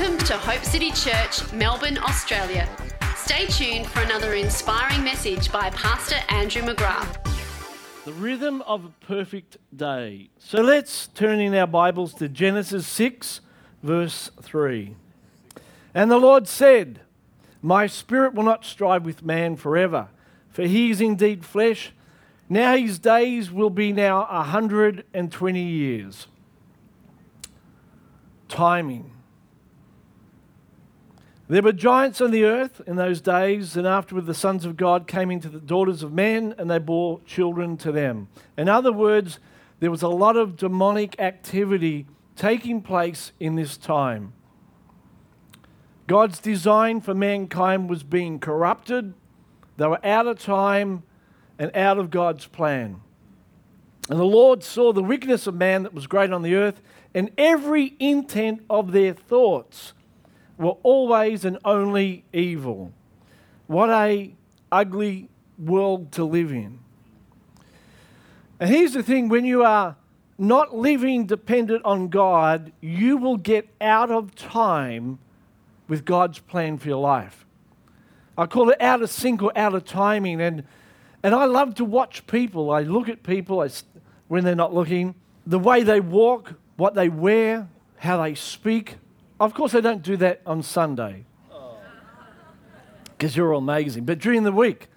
Welcome to Hope City Church, Melbourne, Australia. Stay tuned for another inspiring message by Pastor Andrew McGrath. The rhythm of a perfect day. So let's turn in our Bibles to Genesis 6, verse 3. And the Lord said, My spirit will not strive with man forever, for he is indeed flesh. Now his days will be now a 120 years. Timing. There were giants on the earth in those days, and afterward the sons of God came into the daughters of men, and they bore children to them. In other words, there was a lot of demonic activity taking place in this time. God's design for mankind was being corrupted, they were out of time and out of God's plan. And the Lord saw the wickedness of man that was great on the earth, and every intent of their thoughts were always and only evil. What a ugly world to live in. And here's the thing when you are not living dependent on God, you will get out of time with God's plan for your life. I call it out of sync or out of timing. And, and I love to watch people. I look at people I, when they're not looking, the way they walk, what they wear, how they speak, of course, I don't do that on Sunday because you're all amazing, but during the week.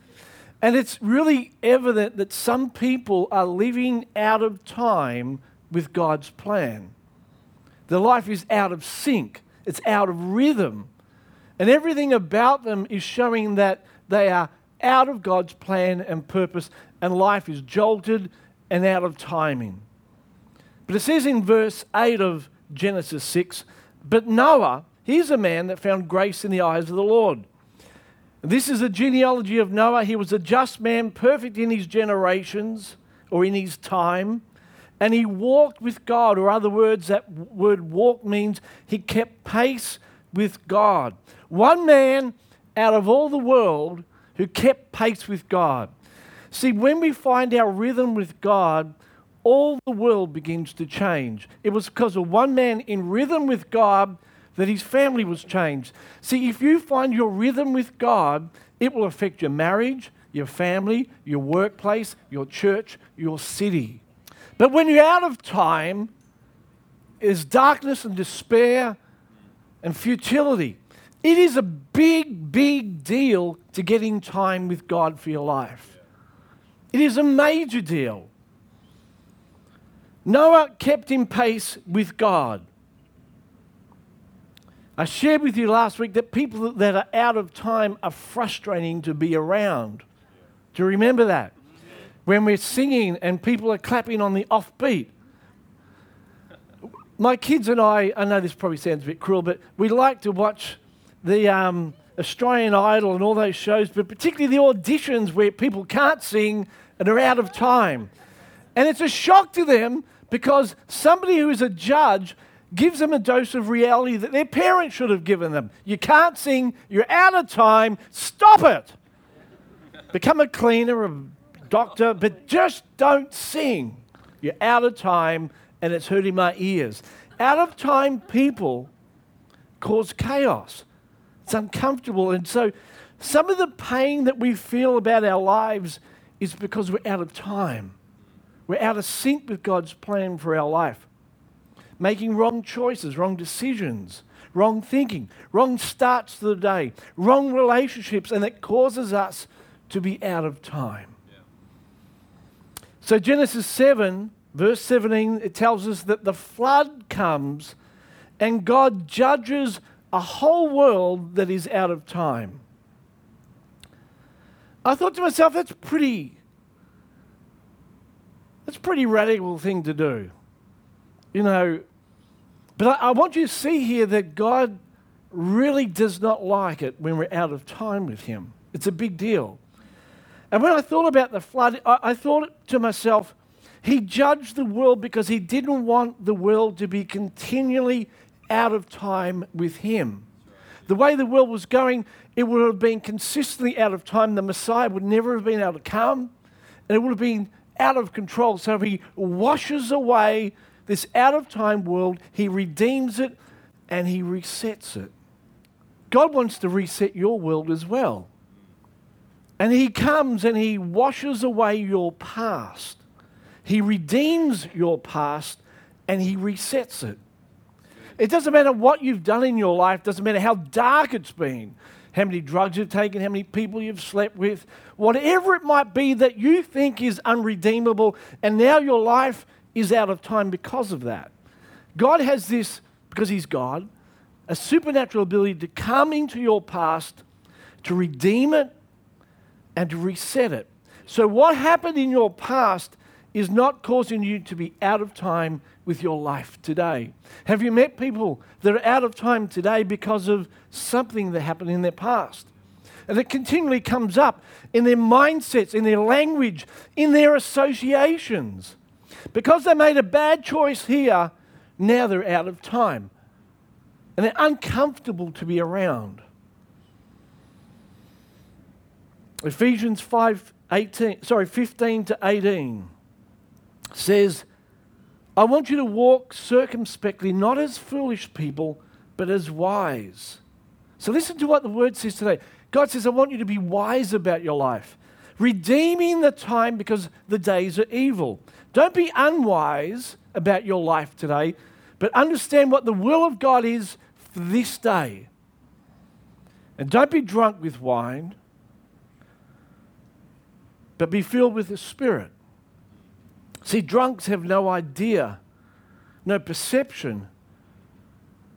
And it's really evident that some people are living out of time with God's plan. Their life is out of sync, it's out of rhythm. And everything about them is showing that they are out of God's plan and purpose, and life is jolted and out of timing. But it says in verse 8 of Genesis 6 but Noah, he's a man that found grace in the eyes of the Lord. This is a genealogy of Noah. He was a just man, perfect in his generations or in his time. And he walked with God, or other words, that word walk means he kept pace with God. One man out of all the world who kept pace with God. See, when we find our rhythm with God, all the world begins to change. It was because of one man in rhythm with God that his family was changed. See, if you find your rhythm with God, it will affect your marriage, your family, your workplace, your church, your city. But when you're out of time, there's darkness and despair and futility. It is a big, big deal to getting time with God for your life. It is a major deal. Noah kept in pace with God. I shared with you last week that people that are out of time are frustrating to be around. Do you remember that? When we're singing and people are clapping on the offbeat. My kids and I, I know this probably sounds a bit cruel, but we like to watch the um, Australian Idol and all those shows, but particularly the auditions where people can't sing and are out of time. And it's a shock to them because somebody who is a judge gives them a dose of reality that their parents should have given them. You can't sing, you're out of time, stop it. Become a cleaner, a doctor, but just don't sing. You're out of time and it's hurting my ears. Out of time people cause chaos. It's uncomfortable. And so some of the pain that we feel about our lives is because we're out of time. We're out of sync with God's plan for our life. Making wrong choices, wrong decisions, wrong thinking, wrong starts to the day, wrong relationships, and it causes us to be out of time. So, Genesis 7, verse 17, it tells us that the flood comes and God judges a whole world that is out of time. I thought to myself, that's pretty that's a pretty radical thing to do. You know, but I, I want you to see here that God really does not like it when we're out of time with Him. It's a big deal. And when I thought about the flood, I, I thought to myself, He judged the world because He didn't want the world to be continually out of time with Him. The way the world was going, it would have been consistently out of time. The Messiah would never have been able to come, and it would have been out of control. So he washes away this out of time world, he redeems it, and He resets it. God wants to reset your world as well. And He comes and He washes away your past. He redeems your past and He resets it. It doesn't matter what you've done in your life, doesn't matter how dark it's been, how many drugs you've taken, how many people you've slept with, whatever it might be that you think is unredeemable, and now your life is out of time because of that. God has this, because He's God, a supernatural ability to come into your past, to redeem it, and to reset it. So, what happened in your past is not causing you to be out of time with your life today. Have you met people that are out of time today because of something that happened in their past? And it continually comes up in their mindsets, in their language, in their associations. Because they made a bad choice here, now they're out of time. And they're uncomfortable to be around. Ephesians 5 18, sorry, 15 to 18 says, I want you to walk circumspectly, not as foolish people, but as wise. So listen to what the word says today. God says, I want you to be wise about your life, redeeming the time because the days are evil. Don't be unwise about your life today, but understand what the will of God is for this day. And don't be drunk with wine, but be filled with the Spirit. See, drunks have no idea, no perception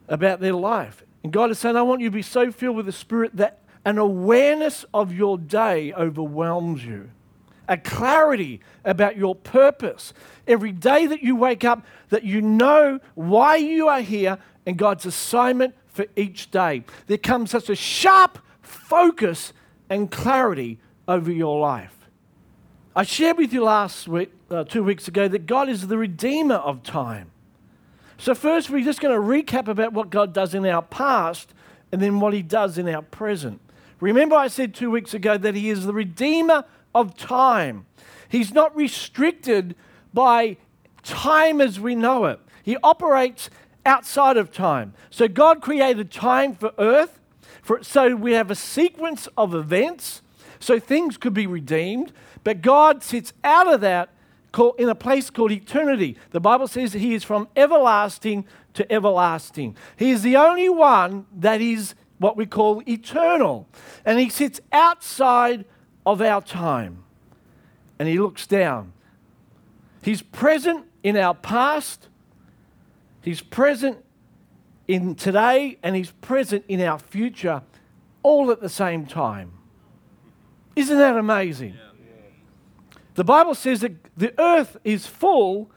about their life. And God is saying, I want you to be so filled with the Spirit that an awareness of your day overwhelms you, a clarity about your purpose. Every day that you wake up, that you know why you are here and God's assignment for each day. There comes such a sharp focus and clarity over your life. I shared with you last week, uh, two weeks ago, that God is the redeemer of time. So, first, we're just going to recap about what God does in our past and then what He does in our present. Remember, I said two weeks ago that He is the redeemer of time. He's not restricted by time as we know it, He operates outside of time. So, God created time for earth, for, so we have a sequence of events, so things could be redeemed. But God sits out of that in a place called eternity. The Bible says He is from everlasting to everlasting. He is the only one that is what we call eternal. And He sits outside of our time. And He looks down. He's present in our past, He's present in today, and He's present in our future, all at the same time. Isn't that amazing? The Bible says that the earth is full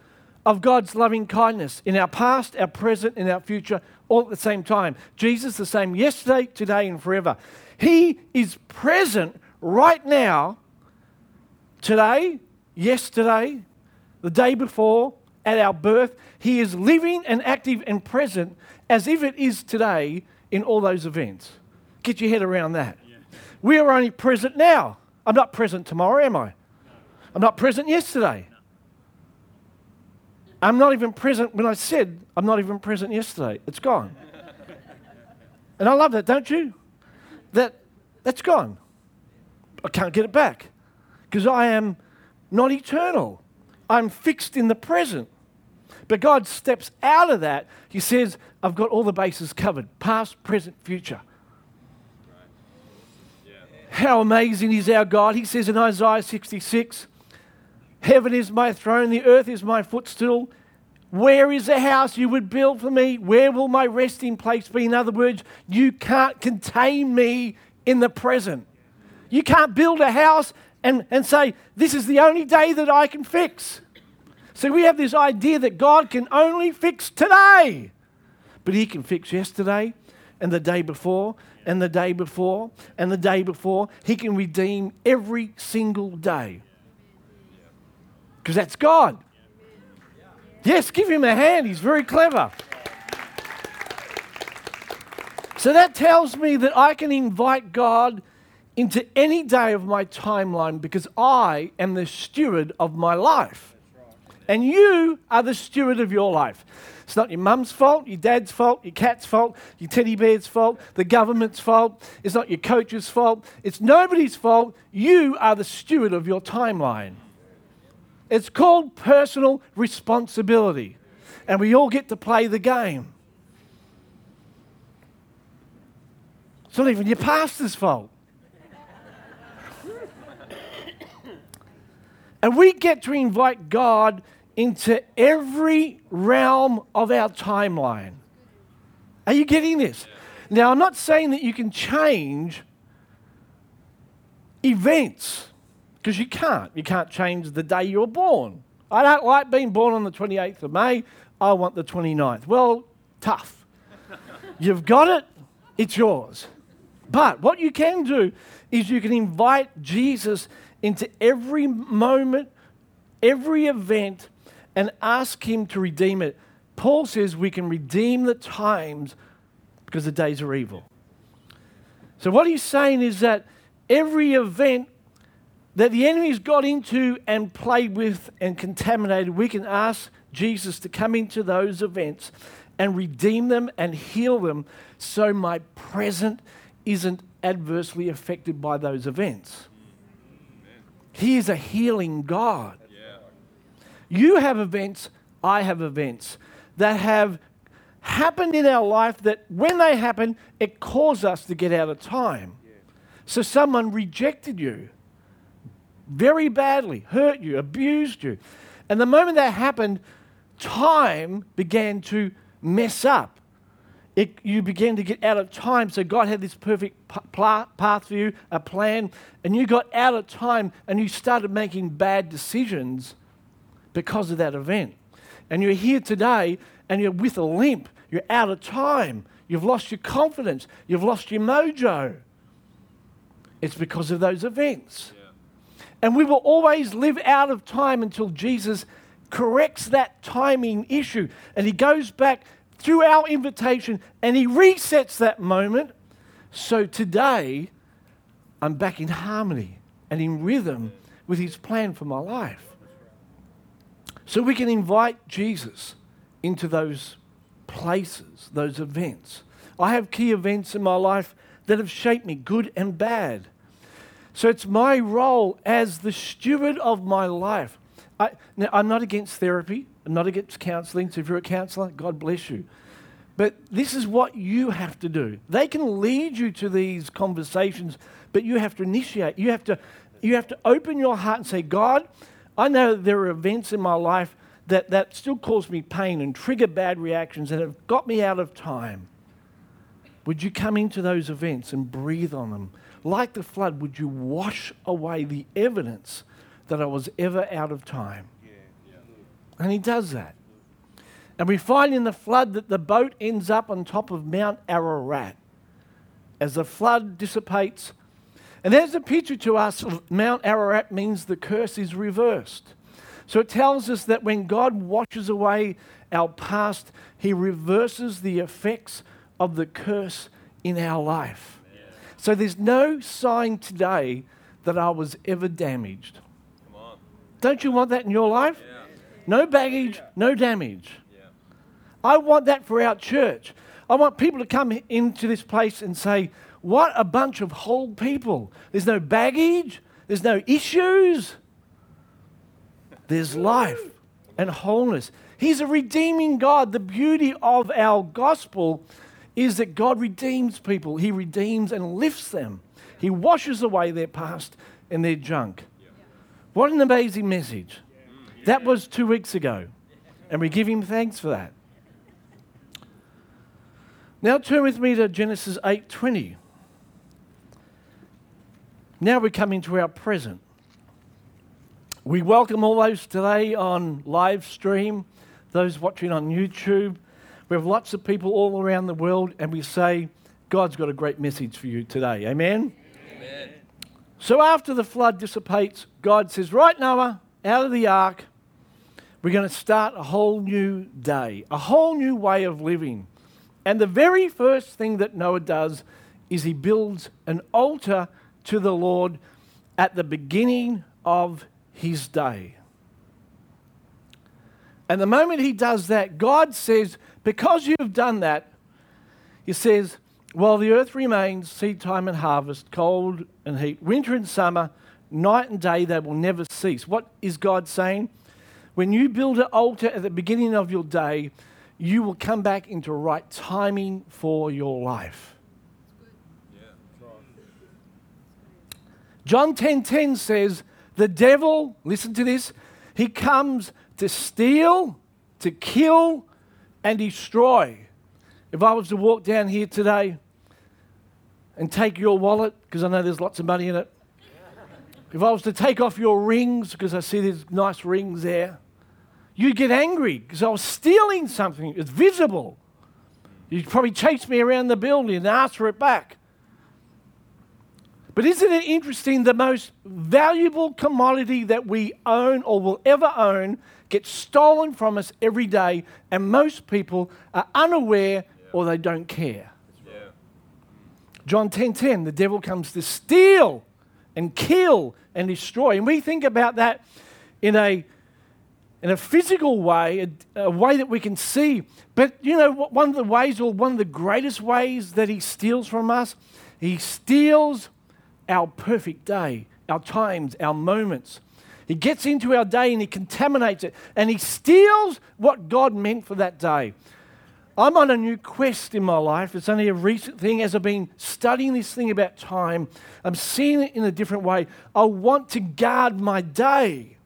of God's loving kindness in our past, our present, and our future, all at the same time. Jesus, the same yesterday, today, and forever. He is present right now, today, yesterday, the day before, at our birth. He is living and active and present as if it is today in all those events. Get your head around that. We are only present now. I'm not present tomorrow, am I? I'm not present yesterday. I'm not even present when I said I'm not even present yesterday. It's gone. and I love that, don't you? That that's gone. I can't get it back because I am not eternal. I'm fixed in the present. But God steps out of that. He says, I've got all the bases covered past, present, future. How amazing is our God? He says in Isaiah 66 Heaven is my throne, the earth is my footstool. Where is the house you would build for me? Where will my resting place be? In other words, you can't contain me in the present. You can't build a house and, and say, This is the only day that I can fix. So we have this idea that God can only fix today, but He can fix yesterday and the day before and the day before and the day before. He can redeem every single day. Because that's God. Yes, give him a hand. He's very clever. So that tells me that I can invite God into any day of my timeline because I am the steward of my life. And you are the steward of your life. It's not your mum's fault, your dad's fault, your cat's fault, your teddy bear's fault, the government's fault. It's not your coach's fault. It's nobody's fault. You are the steward of your timeline. It's called personal responsibility. And we all get to play the game. It's not even your pastor's fault. and we get to invite God into every realm of our timeline. Are you getting this? Now, I'm not saying that you can change events because you can't. You can't change the day you were born. I don't like being born on the 28th of May. I want the 29th. Well, tough. You've got it, it's yours. But what you can do is you can invite Jesus into every moment, every event, and ask Him to redeem it. Paul says we can redeem the times because the days are evil. So, what he's saying is that every event that the enemy's got into and played with and contaminated, we can ask Jesus to come into those events and redeem them and heal them so my present isn't adversely affected by those events. He is a healing God. You have events, I have events that have happened in our life that when they happen, it caused us to get out of time. So someone rejected you very badly, hurt you, abused you. And the moment that happened, time began to mess up. It, you began to get out of time. So God had this perfect path for you, a plan, and you got out of time and you started making bad decisions because of that event. And you're here today and you're with a limp. You're out of time. You've lost your confidence. You've lost your mojo. It's because of those events. Yeah. And we will always live out of time until Jesus corrects that timing issue. And he goes back through our invitation and he resets that moment. So today, I'm back in harmony and in rhythm with his plan for my life. So we can invite Jesus into those places, those events. I have key events in my life that have shaped me, good and bad. So it's my role as the steward of my life. I, now, I'm not against therapy, I'm not against counseling. So if you're a counselor, God bless you. But this is what you have to do. They can lead you to these conversations, but you have to initiate. You have to, you have to open your heart and say, God, I know there are events in my life that, that still cause me pain and trigger bad reactions and have got me out of time. Would you come into those events and breathe on them? Like the flood, would you wash away the evidence that I was ever out of time? Yeah, yeah. And he does that. And we find in the flood that the boat ends up on top of Mount Ararat. As the flood dissipates, and there's a picture to us of Mount Ararat means the curse is reversed. So it tells us that when God washes away our past, He reverses the effects of the curse in our life. Yeah. So there's no sign today that I was ever damaged. Don't you want that in your life? Yeah. No baggage, yeah. no damage. I want that for our church. I want people to come into this place and say, what a bunch of whole people. There's no baggage, there's no issues. There's life and wholeness. He's a redeeming God. The beauty of our gospel is that God redeems people, He redeems and lifts them. He washes away their past and their junk. What an amazing message. That was two weeks ago. And we give Him thanks for that. Now turn with me to Genesis 8:20. Now we come into our present. We welcome all those today on live stream, those watching on YouTube. We have lots of people all around the world, and we say, God's got a great message for you today. Amen? Amen. So after the flood dissipates, God says, Right, Noah, out of the ark, we're going to start a whole new day, a whole new way of living. And the very first thing that Noah does is he builds an altar to the Lord at the beginning of his day. And the moment he does that, God says, Because you've done that, he says, While the earth remains, seed time and harvest, cold and heat, winter and summer, night and day, they will never cease. What is God saying? When you build an altar at the beginning of your day, you will come back into right timing for your life. John 10:10 10, 10 says, "The devil, listen to this, he comes to steal, to kill and destroy." If I was to walk down here today and take your wallet because I know there's lots of money in it. If I was to take off your rings because I see there's nice rings there, you'd get angry because I was stealing something. It's visible. You'd probably chase me around the building and ask for it back. But isn't it interesting? The most valuable commodity that we own or will ever own gets stolen from us every day, and most people are unaware or they don't care. Yeah. John 10:10, 10, 10, the devil comes to steal and kill and destroy. And we think about that in a in a physical way, a, a, way that we can see. But you know, one of the ways, or one of the greatest ways that he steals from us, he steals our perfect day, our times, our moments. He gets into our day and he contaminates it and he steals what God meant for that day. I'm on a new quest in my life. It's only a recent thing as I've been studying this thing about time. I'm seeing it in a different way. I want to guard my day.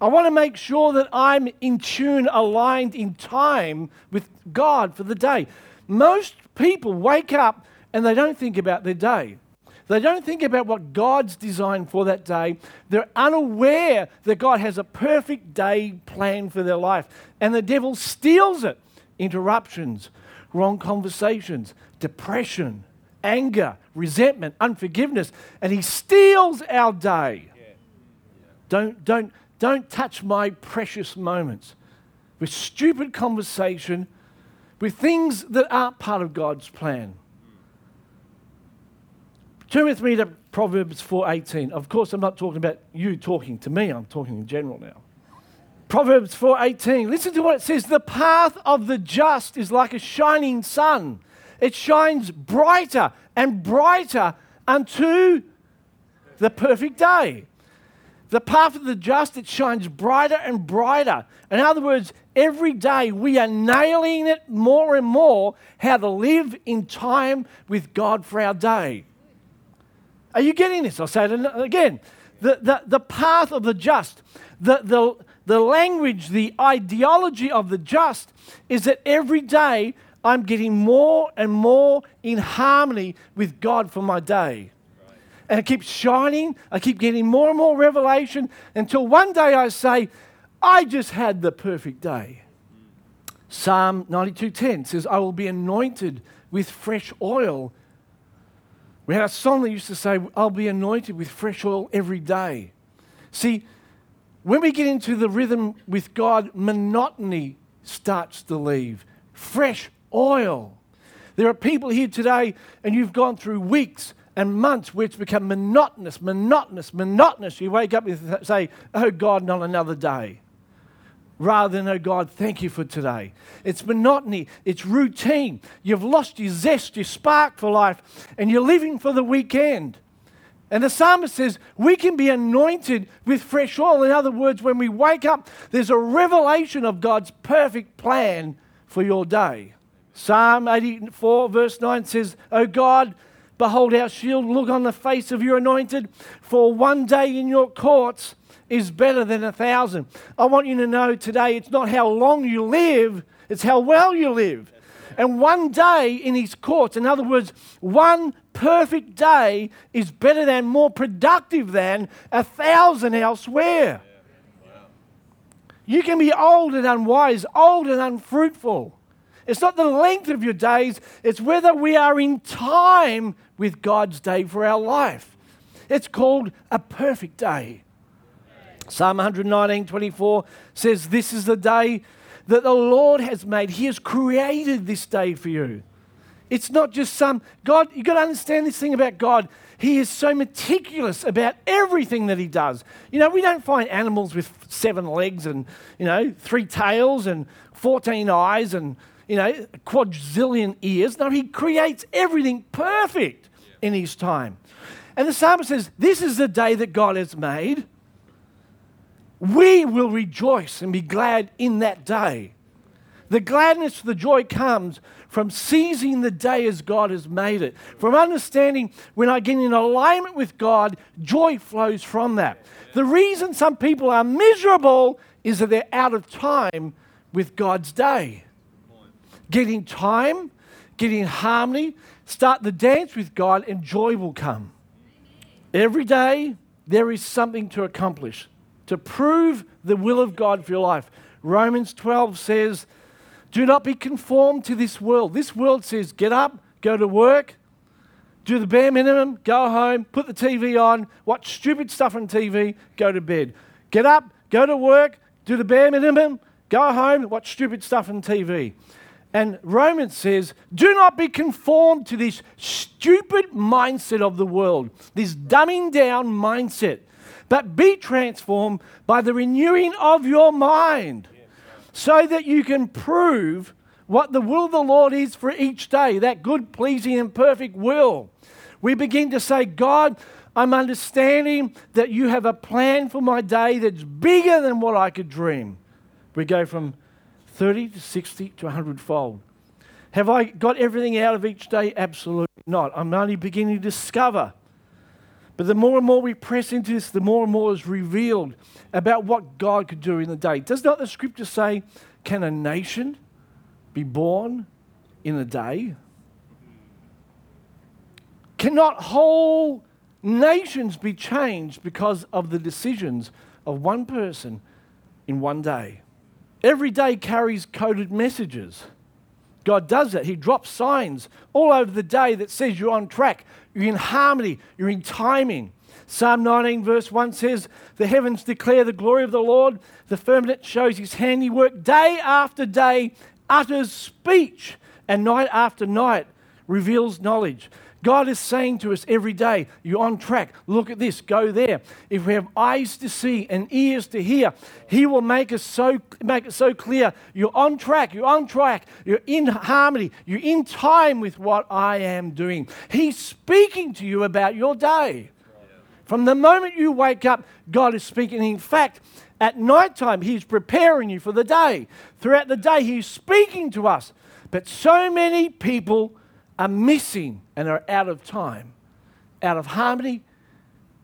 I want to make sure that I'm in tune, aligned in time with God for the day. Most people wake up and they don't think about their day. They don't think about what God's designed for that day. They're unaware that God has a perfect day planned for their life. And the devil steals it. Interruptions, wrong conversations, depression, anger, resentment, unforgiveness. And he steals our day. Don't, don't, don't touch my precious moments with stupid conversation, with things that aren't part of God's plan. Turn with me to Proverbs 4:18. Of course, I'm not talking about you talking to me. I'm talking in general now. Proverbs 4:18. Listen to what it says, "The path of the just is like a shining sun. It shines brighter and brighter unto the perfect day." The path of the just, it shines brighter and brighter. In other words, every day we are nailing it more and more how to live in time with God for our day. Are you getting this? I'll say it again. The, the, the path of the just, the, the, the language, the ideology of the just is that every day I'm getting more and more in harmony with God for my day. And it keeps shining. I keep getting more and more revelation until one day I say, I just had the perfect day. Psalm 92:10 says, I will be anointed with fresh oil we had a song that used to say, I'll be anointed with fresh oil every day. See, when we get into the rhythm with God, monotony starts to leave. Fresh oil. There are people here today, and you've gone through weeks and months where it's become monotonous, monotonous, monotonous. You wake up and say, Oh God, not another day rather than, oh God, thank you for today. It's monotony, it's routine. You've lost your zest, your spark for life, and you're living for the weekend. And the psalmist says we can be anointed with fresh oil. In other words, when we wake up, there's a revelation of God's perfect plan for your day. Psalm 84, verse 9 says, Oh God, behold our shield, look on the face of your anointed, for one day in your courts is better than a thousand. I want you to know today it's not how long you live, it's how well you live. And one day in his courts, in other words, one perfect day is better than, more productive than a thousand elsewhere. You can be old and unwise, old and unfruitful. It's not the length of your days, it's whether we are in time with God's day for our life. It's called a perfect day. Psalm 119 24 says, This is the day that the Lord has made. He has created this day for you. It's not just some God, you've got to understand this thing about God. He is so meticulous about everything that he does. You know, we don't find animals with seven legs and, you know, three tails and 14 eyes and, you know, quadrillion ears. No, he creates everything perfect in his time. And the psalmist says, This is the day that God has made. We will rejoice and be glad in that day. The gladness, the joy comes from seizing the day as God has made it, from understanding when I get in alignment with God, joy flows from that. The reason some people are miserable is that they're out of time with God's day. Getting time, getting harmony, start the dance with God, and joy will come. Every day, there is something to accomplish, to prove the will of God for your life. Romans 12 says, do not be conformed to this world. This world says get up, go to work, do the bare minimum, go home, put the TV on, watch stupid stuff on TV, go to bed. Get up, go to work, do the bare minimum, go home, watch stupid stuff on TV. And Romans says, do not be conformed to this stupid mindset of the world, this dumbing down mindset, but be transformed by the renewing of your mind so that you can prove what the will of the Lord is for each day, that good, pleasing, and perfect will. We begin to say, God, I'm understanding that you have a plan for my day that's bigger than what I could dream. We go from 30 to 60 to 100 fold. Have I got everything out of each day? Absolutely not. I'm only beginning to discover. But the more and more we press into this, the more and more is revealed about what God could do in the day. Does not the scripture say, Can a nation be born in a day? Cannot whole nations be changed because of the decisions of one person in one day? Every day carries coded messages. God does that. He drops signs all over the day that says you're on track, you're in harmony, you're in timing. Psalm 19, verse 1 says, The heavens declare the glory of the Lord, the firmament shows his handiwork. Day after day utters speech, and night after night reveals knowledge. God is saying to us every day, You're on track. Look at this, go there. If we have eyes to see and ears to hear, He will make us so make it so clear. You're on track, you're on track, you're in harmony, you're in time with what I am doing. He's speaking to you about your day. From the moment you wake up, God is speaking. In fact, at night time, He's preparing you for the day. Throughout the day, He's speaking to us. But so many people are missing and are out of time, out of harmony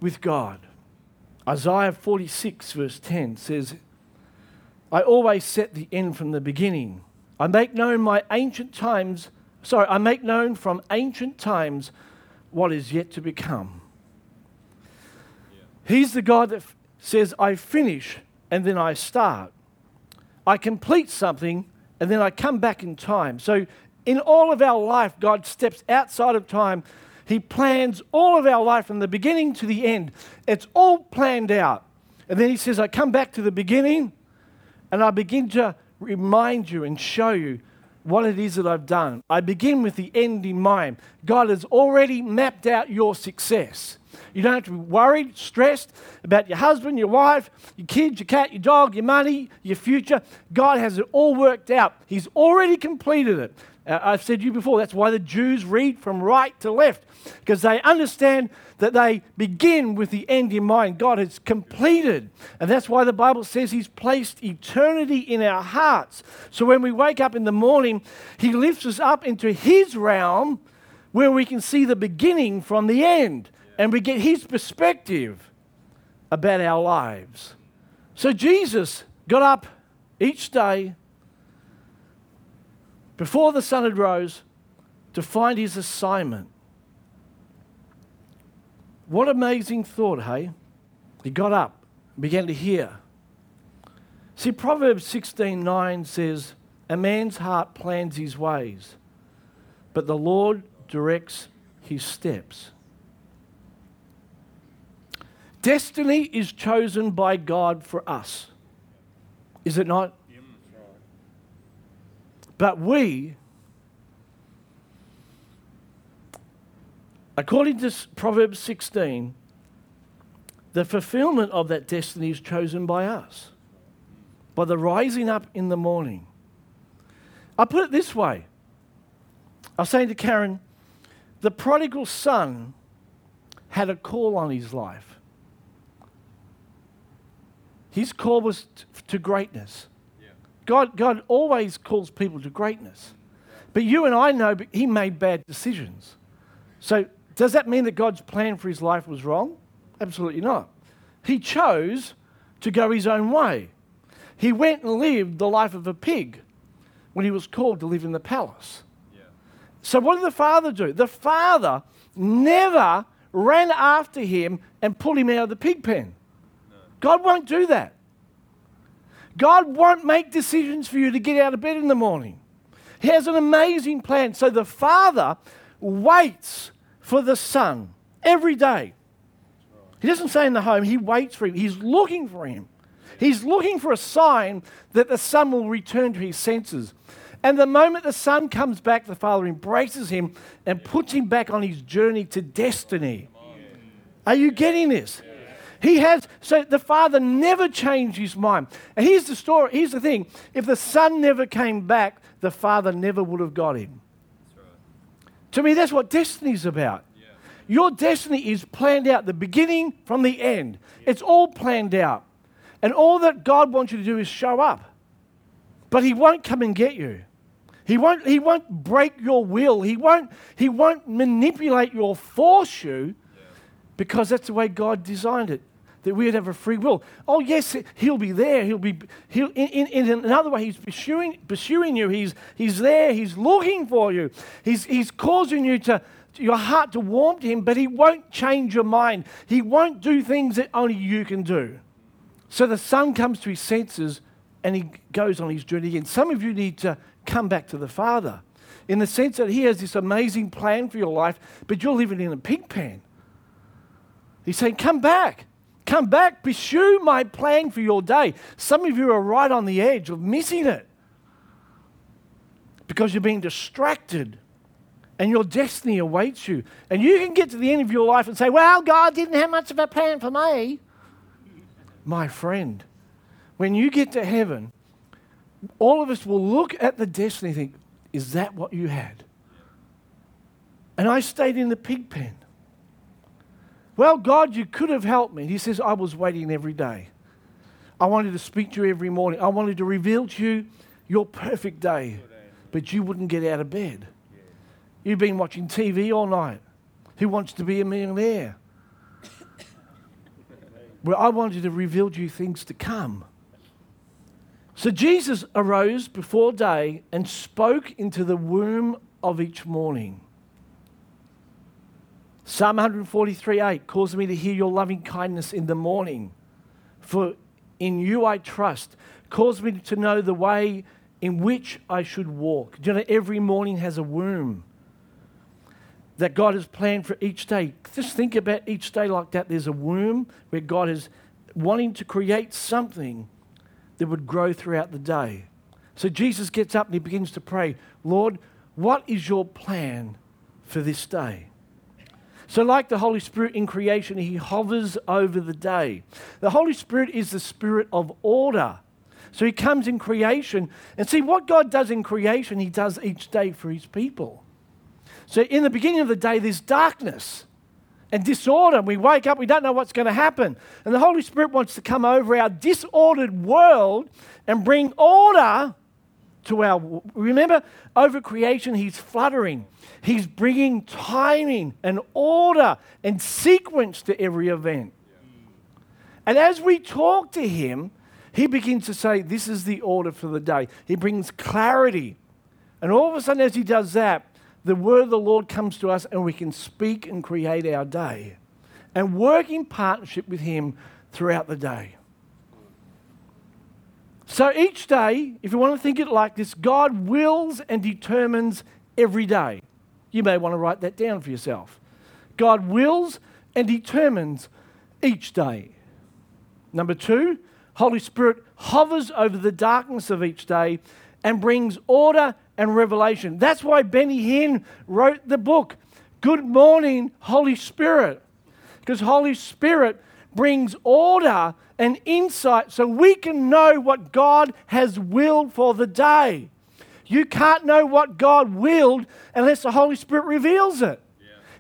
with God. Isaiah 46, verse 10 says, I always set the end from the beginning. I make known my ancient times, sorry, I make known from ancient times what is yet to become. He's the God that f- says, I finish and then I start. I complete something and then I come back in time. So, in all of our life, God steps outside of time. He plans all of our life from the beginning to the end. It's all planned out. And then He says, I come back to the beginning and I begin to remind you and show you what it is that I've done. I begin with the end in mind. God has already mapped out your success. You don't have to be worried, stressed about your husband, your wife, your kids, your cat, your dog, your money, your future. God has it all worked out. He's already completed it. Uh, I've said to you before, that's why the Jews read from right to left, because they understand that they begin with the end in mind. God has completed. And that's why the Bible says He's placed eternity in our hearts. So when we wake up in the morning, He lifts us up into His realm where we can see the beginning from the end and we get His perspective about our lives. So Jesus got up each day before the sun had rose to find his assignment. What amazing thought, hey? He got up, and began to hear. See, Proverbs 16:9 says, "A man's heart plans his ways, but the Lord directs his steps." Destiny is chosen by God for us. Is it not? But we According to Proverbs 16, the fulfillment of that destiny is chosen by us, by the rising up in the morning. I put it this way I was saying to Karen, the prodigal son had a call on his life. His call was to greatness. God, God always calls people to greatness. But you and I know he made bad decisions. So, does that mean that God's plan for his life was wrong? Absolutely not. He chose to go his own way. He went and lived the life of a pig when he was called to live in the palace. Yeah. So, what did the father do? The father never ran after him and pulled him out of the pig pen. No. God won't do that. God won't make decisions for you to get out of bed in the morning. He has an amazing plan. So the father waits for the son every day. He doesn't stay in the home, he waits for him. He's looking for him. He's looking for a sign that the son will return to his senses. And the moment the son comes back, the father embraces him and puts him back on his journey to destiny. Are you getting this? He has, so the father never changed his mind. And here's the story, here's the thing if the son never came back, the father never would have got him. Right. To me, that's what destiny's about. Your destiny is planned out, the beginning from the end. It's all planned out. And all that God wants you to do is show up. But He won't come and get you. He won't, he won't break your will. He won't, he won't manipulate your or force you because that's the way God designed it, that we'd have a free will. Oh, yes, He'll be there. He'll be, he'll, in, in, in another way, He's pursuing, pursuing you. He's, he's there. He's looking for you. He's, he's causing you to, your heart to warm to Him, but He won't change your mind. He won't do things that only you can do. So the son comes to his senses and he goes on his journey again. Some of you need to come back to the Father in the sense that He has this amazing plan for your life, but you're living in a pig pen. He's saying, Come back. Come back. Pursue my plan for your day. Some of you are right on the edge of missing it because you're being distracted and your destiny awaits you. And you can get to the end of your life and say, Well, God didn't have much of a plan for me. My friend, when you get to heaven, all of us will look at the destiny and think, Is that what you had? And I stayed in the pig pen. Well, God, you could have helped me. He says, I was waiting every day. I wanted to speak to you every morning. I wanted to reveal to you your perfect day, but you wouldn't get out of bed. You've been watching TV all night. Who wants to be a millionaire? Well, I wanted to reveal to you things to come. So Jesus arose before day and spoke into the womb of each morning. Psalm 143 8 Cause me to hear your loving kindness in the morning, for in you I trust. Cause me to know the way in which I should walk. Do you know every morning has a womb? that God has planned for each day. Just think about each day like that. There's a womb where God is wanting to create something that would grow throughout the day. So Jesus gets up and he begins to pray, Lord, what is your plan for this day? So, like the Holy Spirit in creation, he hovers over the day. The Holy Spirit is the spirit of order. So, he comes in creation. And see, what God does in creation, he does each day for his people. So, in the beginning of the day, there's darkness and disorder. We wake up, we don't know what's going to happen. And the Holy Spirit wants to come over our disordered world and bring order to our. Remember, over creation, He's fluttering, He's bringing timing and order and sequence to every event. And as we talk to Him, He begins to say, This is the order for the day. He brings clarity. And all of a sudden, as He does that, the word of the Lord comes to us and we can speak and create our day and work in partnership with Him throughout the day. So each day, if you want to think it like this, God wills and determines every day. You may want to write that down for yourself. God wills and determines each day. Number two, Holy Spirit hovers over the darkness of each day and brings order and revelation. That's why Benny Hinn wrote the book Good morning, Holy Spirit. Because Holy Spirit brings order and insight so we can know what God has willed for the day. You can't know what God willed unless the Holy Spirit reveals it.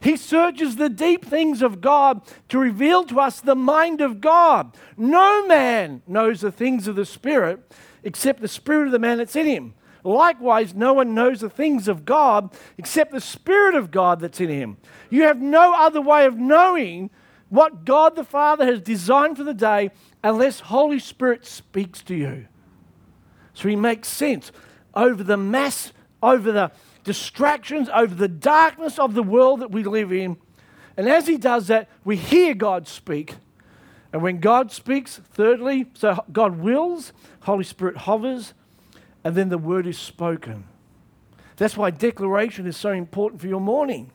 He searches the deep things of God to reveal to us the mind of God. No man knows the things of the Spirit except the Spirit of the man that's in him. Likewise, no one knows the things of God except the Spirit of God that's in him. You have no other way of knowing what God the Father has designed for the day unless Holy Spirit speaks to you. So he makes sense over the mass, over the distractions, over the darkness of the world that we live in. And as he does that, we hear God speak. And when God speaks, thirdly, so God wills, Holy Spirit hovers, and then the word is spoken. That's why declaration is so important for your morning.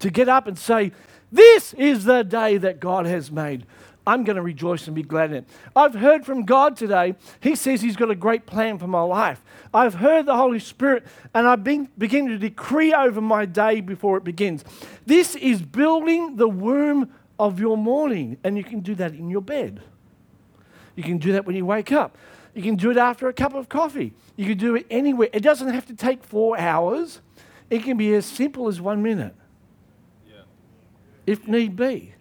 To get up and say, This is the day that God has made. I'm going to rejoice and be glad in it. I've heard from God today. He says He's got a great plan for my life. I've heard the Holy Spirit, and I've been beginning to decree over my day before it begins. This is building the womb of your morning, and you can do that in your bed. You can do that when you wake up. You can do it after a cup of coffee. You can do it anywhere. It doesn't have to take four hours, it can be as simple as one minute. If need be.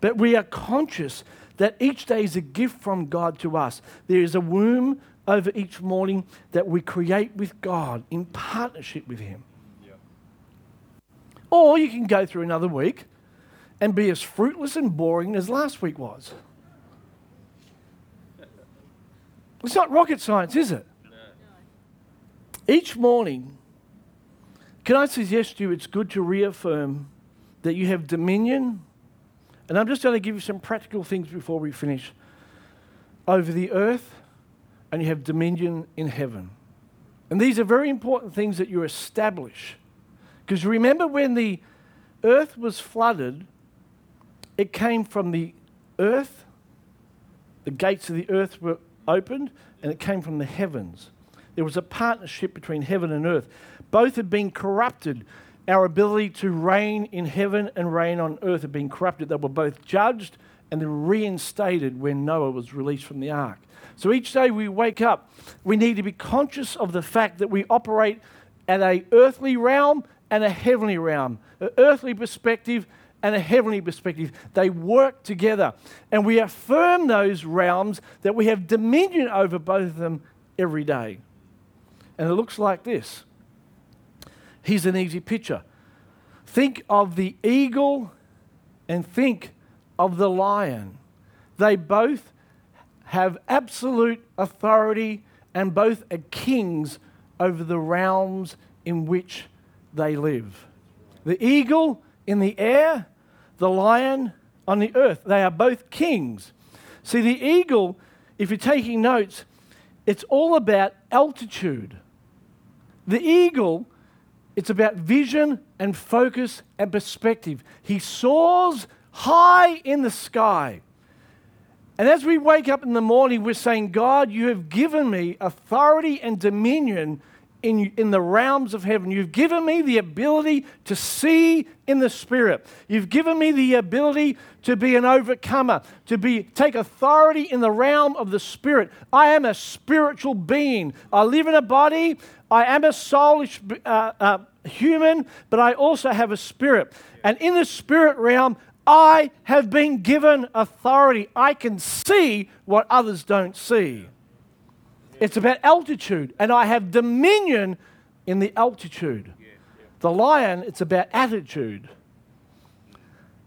But we are conscious that each day is a gift from God to us. There is a womb over each morning that we create with God in partnership with Him. Yeah. Or you can go through another week and be as fruitless and boring as last week was. It's not rocket science, is it? No. Each morning, can I suggest to you it's good to reaffirm that you have dominion and I'm just going to give you some practical things before we finish. Over the earth, and you have dominion in heaven. And these are very important things that you establish. Because remember when the earth was flooded, it came from the earth, the gates of the earth were opened, and it came from the heavens. There was a partnership between heaven and earth. Both had been corrupted our ability to reign in heaven and reign on earth had been corrupted. They were both judged and then reinstated when Noah was released from the ark. So each day we wake up, we need to be conscious of the fact that we operate at a earthly realm and a heavenly realm, an earthly perspective and a heavenly perspective. They work together. And we affirm those realms that we have dominion over both of them every day. And it looks like this Here's an easy picture think of the eagle and think of the lion. They both have absolute authority and both are kings over the realms in which they live. The eagle in the air, the lion on the earth. They are both kings. See, the eagle, if you're taking notes, it's all about altitude. The eagle it's about vision and focus and perspective. He soars high in the sky. And as we wake up in the morning, we're saying, God, you have given me authority and dominion in, in the realms of heaven. You've given me the ability to see in the spirit. You've given me the ability to be an overcomer, to be take authority in the realm of the spirit. I am a spiritual being. I live in a body. I am a soulish uh, uh, human, but I also have a spirit. And in the spirit realm, I have been given authority. I can see what others don't see. It's about altitude, and I have dominion in the altitude. The lion, it's about attitude.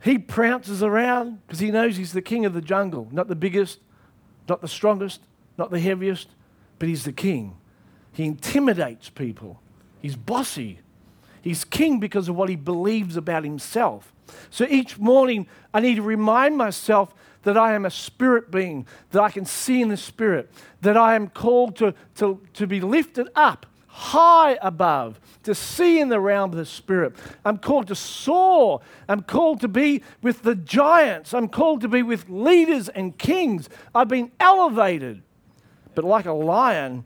He prounces around because he knows he's the king of the jungle, not the biggest, not the strongest, not the heaviest, but he's the king. He intimidates people. He's bossy. He's king because of what he believes about himself. So each morning, I need to remind myself that I am a spirit being, that I can see in the spirit, that I am called to, to, to be lifted up high above, to see in the realm of the spirit. I'm called to soar. I'm called to be with the giants. I'm called to be with leaders and kings. I've been elevated. But like a lion,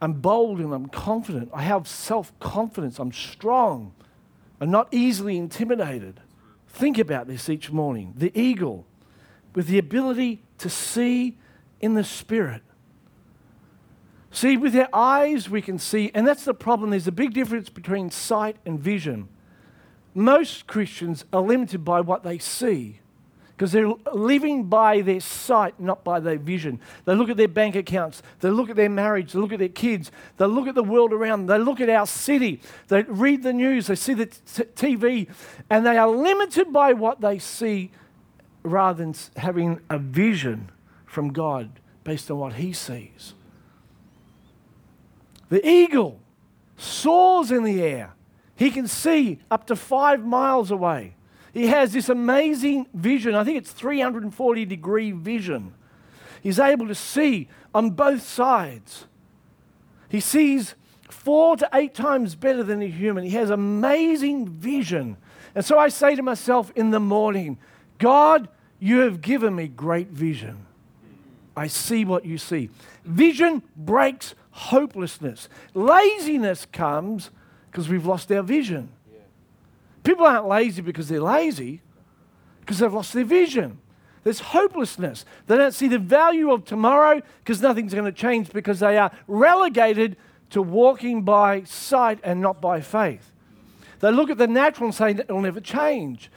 I'm bold and I'm confident. I have self confidence. I'm strong. are not easily intimidated. Think about this each morning. The eagle, with the ability to see in the spirit. See, with our eyes, we can see, and that's the problem. There's a big difference between sight and vision. Most Christians are limited by what they see because they're living by their sight, not by their vision. They look at their bank accounts, they look at their marriage, they look at their kids, they look at the world around them, they look at our city, they read the news, they see the t- TV, and they are limited by what they see rather than having a vision from God based on what He sees. The eagle soars in the air. He can see up to five miles away. He has this amazing vision. I think it's 340 degree vision. He's able to see on both sides. He sees four to eight times better than a human. He has amazing vision. And so I say to myself in the morning, God, you have given me great vision. I see what you see. Vision breaks hopelessness. Laziness comes because we've lost our vision. People aren't lazy because they're lazy, because they've lost their vision. There's hopelessness. They don't see the value of tomorrow because nothing's going to change because they are relegated to walking by sight and not by faith. They look at the natural and say, it'll never change.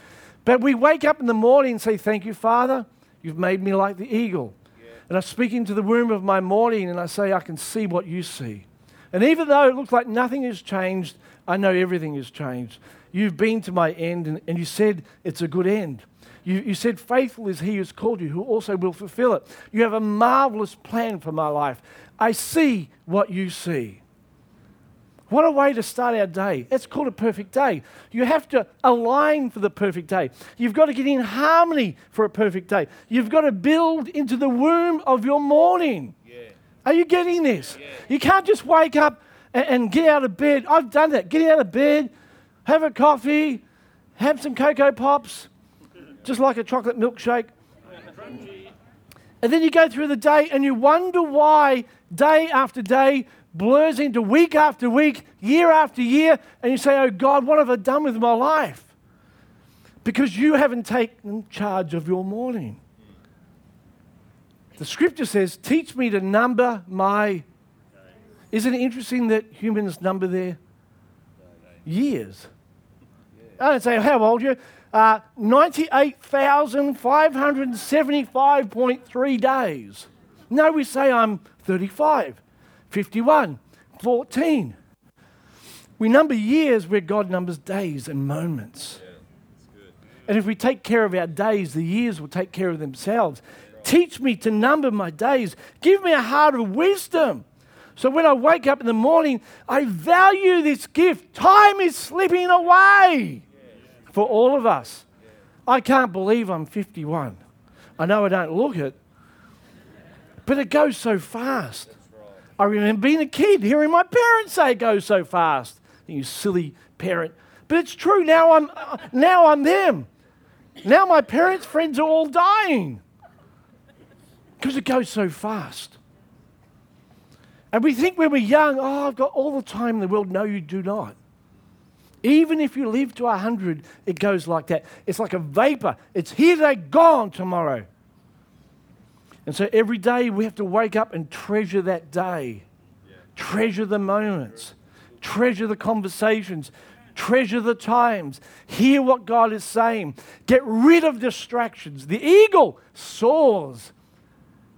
But we wake up in the morning and say, Thank you, Father. You've made me like the eagle. Yeah. And I speak into the womb of my morning and I say, I can see what you see. And even though it looks like nothing has changed, I know everything has changed. You've been to my end and, and you said it's a good end. You, you said, Faithful is he who's called you, who also will fulfill it. You have a marvelous plan for my life. I see what you see. What a way to start our day. It's called a perfect day. You have to align for the perfect day. You've got to get in harmony for a perfect day. You've got to build into the womb of your morning. Yeah. Are you getting this? Yeah. You can't just wake up and, and get out of bed. I've done that. Getting out of bed, have a coffee, have some Coco Pops, just like a chocolate milkshake. And then you go through the day and you wonder why, day after day, blurs into week after week, year after year, and you say, Oh God, what have I done with my life? Because you haven't taken charge of your morning. The scripture says, Teach me to number my. Isn't it interesting that humans number their years? I don't say, How old you? Uh, 98,575.3 days. No, we say I'm 35. 51, 14. We number years where God numbers days and moments. Yeah, and if we take care of our days, the years will take care of themselves. Teach me to number my days. Give me a heart of wisdom. So when I wake up in the morning, I value this gift. Time is slipping away for all of us. I can't believe I'm 51. I know I don't look it, but it goes so fast. I remember being a kid, hearing my parents say it goes so fast. You silly parent. But it's true. Now I'm, now I'm them. Now my parents' friends are all dying because it goes so fast. And we think when we're young, oh, I've got all the time in the world. No, you do not. Even if you live to 100, it goes like that. It's like a vapor. It's here today, gone tomorrow. And so every day we have to wake up and treasure that day, yeah. treasure the moments, treasure the conversations, treasure the times, hear what God is saying, get rid of distractions. The eagle soars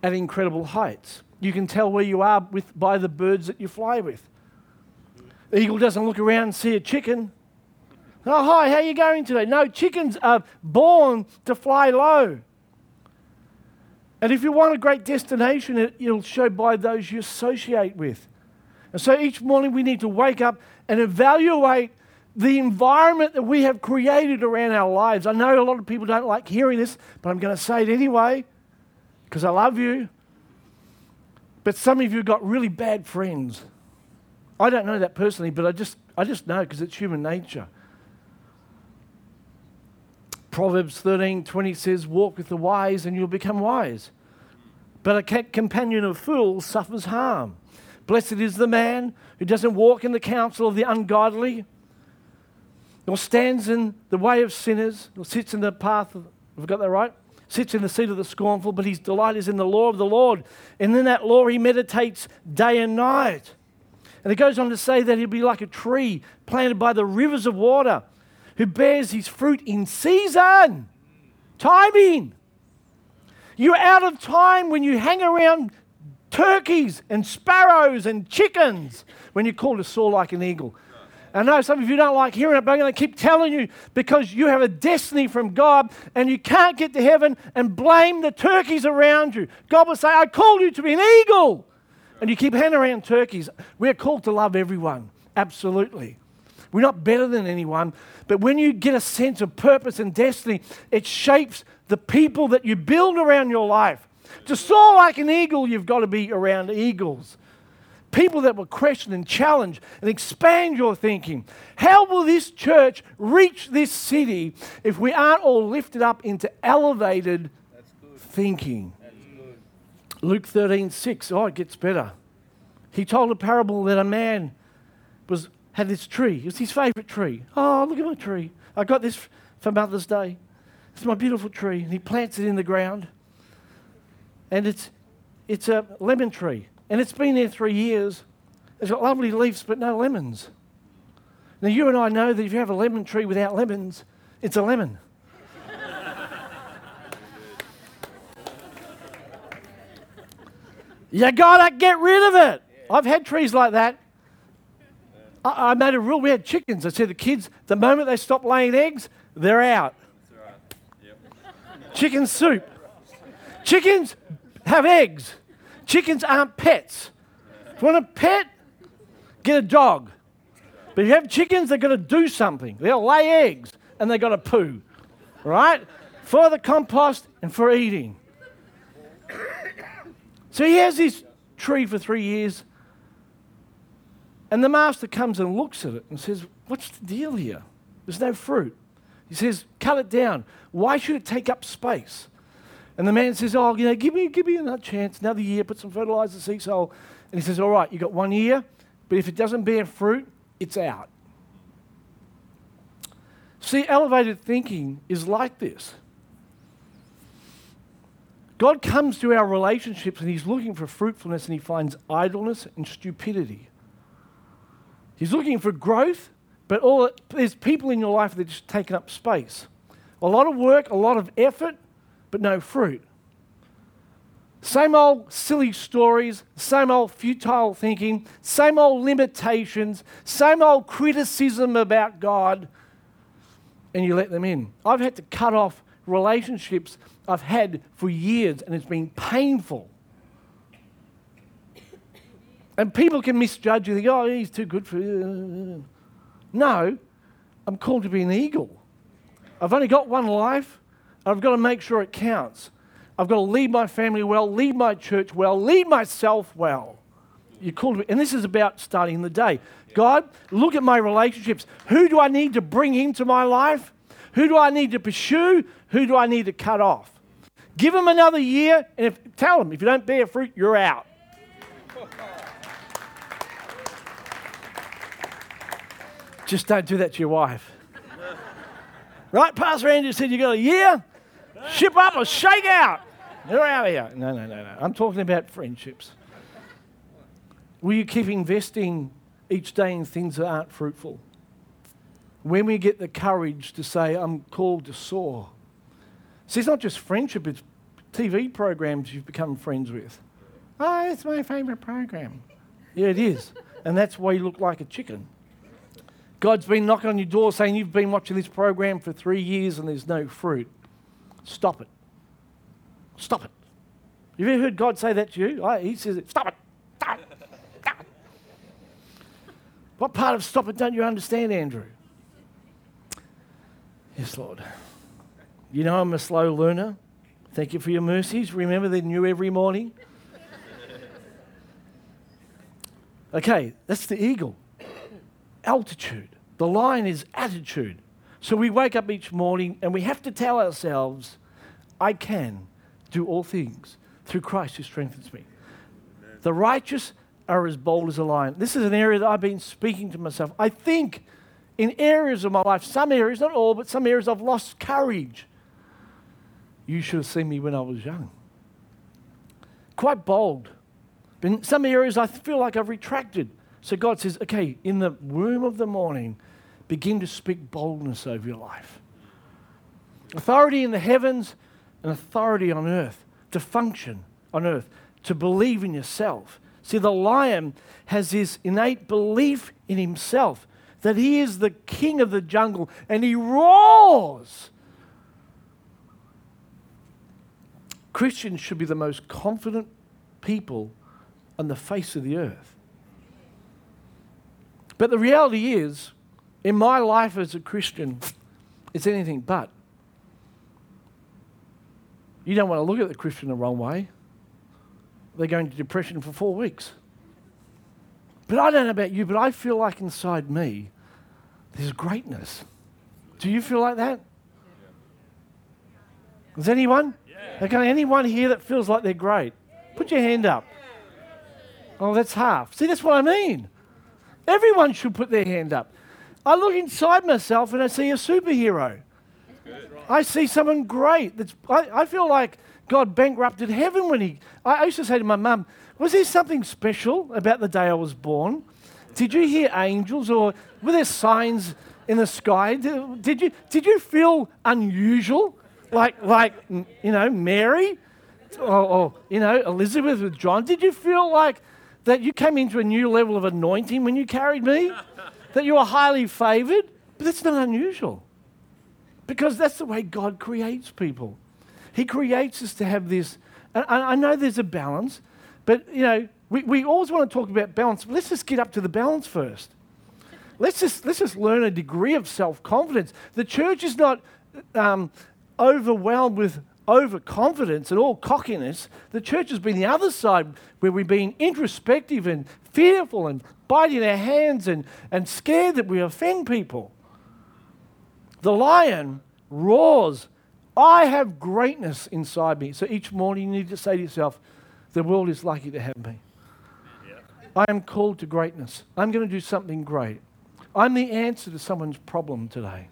at incredible heights. You can tell where you are with, by the birds that you fly with. The eagle doesn't look around and see a chicken. Oh, hi, how are you going today? No, chickens are born to fly low. And if you want a great destination, it, will show by those you associate with. And so each morning we need to wake up and evaluate the environment that we have created around our lives. I know a lot of people don't like hearing this, but I'm going to say it anyway because I love you. But some of you got really bad friends. I don't know that personally, but I just, I just know because it's human nature. Proverbs 13 20 says, Walk with the wise and you'll become wise. But a companion of fools suffers harm. Blessed is the man who doesn't walk in the counsel of the ungodly. nor stands in the way of sinners, nor sits in the path of, have I got that right? Sits in the seat of the scornful, but his delight is in the law of the Lord. And in that law he meditates day and night. And it goes on to say that he'll be like a tree planted by the rivers of water, who bears his fruit in season. Timing. You're out of time when you hang around turkeys and sparrows and chickens when you're called to soar like an eagle. I know some of you don't like hearing it, but I'm going to keep telling you because you have a destiny from God and you can't get to heaven and blame the turkeys around you. God will say, I called you to be an eagle. And you keep hanging around turkeys. We're called to love everyone. Absolutely. We're not better than anyone. But when you get a sense of purpose and destiny, it shapes the people that you build around your life. To soar like an eagle, you've got to be around eagles people that will question and challenge and expand your thinking. How will this church reach this city if we aren't all lifted up into elevated thinking? Luke 13, 6. Oh, it gets better. He told a parable that a man was had this tree. It was his favorite tree. Oh, look at my tree. I got this for Mother's Day. It's my beautiful tree. And he plants it in the ground. And it's, it's a lemon tree. And it's been there three years. It's got lovely leaves, but no lemons. Now, you and I know that if you have a lemon tree without lemons, it's a lemon. You gotta get rid of it. I've had trees like that. I, I, made a rule. We had chickens. I said the kids, the moment they stop laying eggs, they're out. Chicken soup. Chickens have eggs. Chickens aren't pets. If you want a pet, get a dog. But if you have chickens, they're going to do something. They'll lay eggs and they've got to poo, right? For the compost and for eating. So he has this tree for three years. And the master comes and looks at it and says, What's the deal here? There's no fruit. He says, Cut it down. Why should it take up space? And the man says, Oh, you know, give me, give me another chance, another year, put some fertilizer, seed soil. And he says, All right, you got one year, but if it doesn't bear fruit, it's out. See, elevated thinking is like this. God comes to our relationships and He's looking for fruitfulness and He finds idleness and stupidity. He's looking for growth, but all there's people in your life that are just taking up space. A lot of work, a lot of effort, but no fruit. Same old silly stories, same old futile thinking, same old limitations, same old criticism about God, and you let them in. I've had to cut off relationships I've had for years, and it's been painful. And people can misjudge you. Go, oh, he's too good for you. No, I'm called to be an eagle. I've only got one life. I've got to make sure it counts. I've got to lead my family well, lead my church well, lead myself well. You're called me, and this is about starting the day. God, look at my relationships. Who do I need to bring into my life? Who do I need to pursue? Who do I need to cut off? Give them another year, and if, tell them if you don't bear fruit, you're out. Just don't do that to your wife. Right? Pastor Andrew said you got a year. Ship up or shake out. You're out of here. No, no, no, no. I'm talking about friendships. Will you keep investing each day in things that aren't fruitful? When we get the courage to say, I'm called to soar. See, it's not just friendship, it's TV programs you've become friends with. Oh, it's my favourite program. Yeah, it is. and that's why you look like a chicken. God's been knocking on your door saying, You've been watching this program for three years and there's no fruit. Stop it. Stop it. Have you ever heard God say that to you? He says, Stop it. Stop it. Stop it. What part of stop it don't you understand, Andrew? Yes, Lord. You know I'm a slow learner. Thank you for your mercies. Remember they're new every morning. Okay, that's the eagle. Altitude. The lion is attitude. So we wake up each morning and we have to tell ourselves, I can do all things through Christ who strengthens me. The righteous are as bold as a lion. This is an area that I've been speaking to myself. I think in areas of my life, some areas, not all, but some areas I've lost courage. You should have seen me when I was young. Quite bold. But in some areas, I feel like I've retracted. So God says, okay, in the womb of the morning, begin to speak boldness over your life. Authority in the heavens and authority on earth to function on earth, to believe in yourself. See, the lion has this innate belief in himself that he is the king of the jungle and he roars. Christians should be the most confident people on the face of the earth. But the reality is, in my life as a Christian, it's anything but. You don't want to look at the Christian the wrong way. They're going to depression for four weeks. But I don't know about you, but I feel like inside me, there's greatness. Do you feel like that? Is anyone? Yeah. Okay, anyone here that feels like they're great? Put your hand up. Oh, that's half. See, that's what I mean. Everyone should put their hand up. I look inside myself and I see a superhero. I see someone great. That's, I, I feel like God bankrupted heaven when He. I, I used to say to my mum, Was there something special about the day I was born? Did you hear angels or were there signs in the sky? Did, did you, did you feel unusual? Like, like, you know, Mary or, or, you know, Elizabeth with John? Did you feel like that you came into a new level of anointing when you carried me? that you were highly favored? But that's not unusual because that's the way God creates people. He creates us to have this. And I know there's a balance, but, you know, we, we always want to talk about balance. Let's just get up to the balance first. Let's just, let's just learn a degree of self confidence. The church is not um, overwhelmed with overconfidence and all cockiness. The church has been the other side where we've been introspective and fearful and biting our hands and, and scared that we offend people. The lion roars, I have greatness inside me. So each morning you need to say to yourself, the world is lucky to have me. I am called to greatness. I'm going to do something great. I'm the answer to someone's problem today.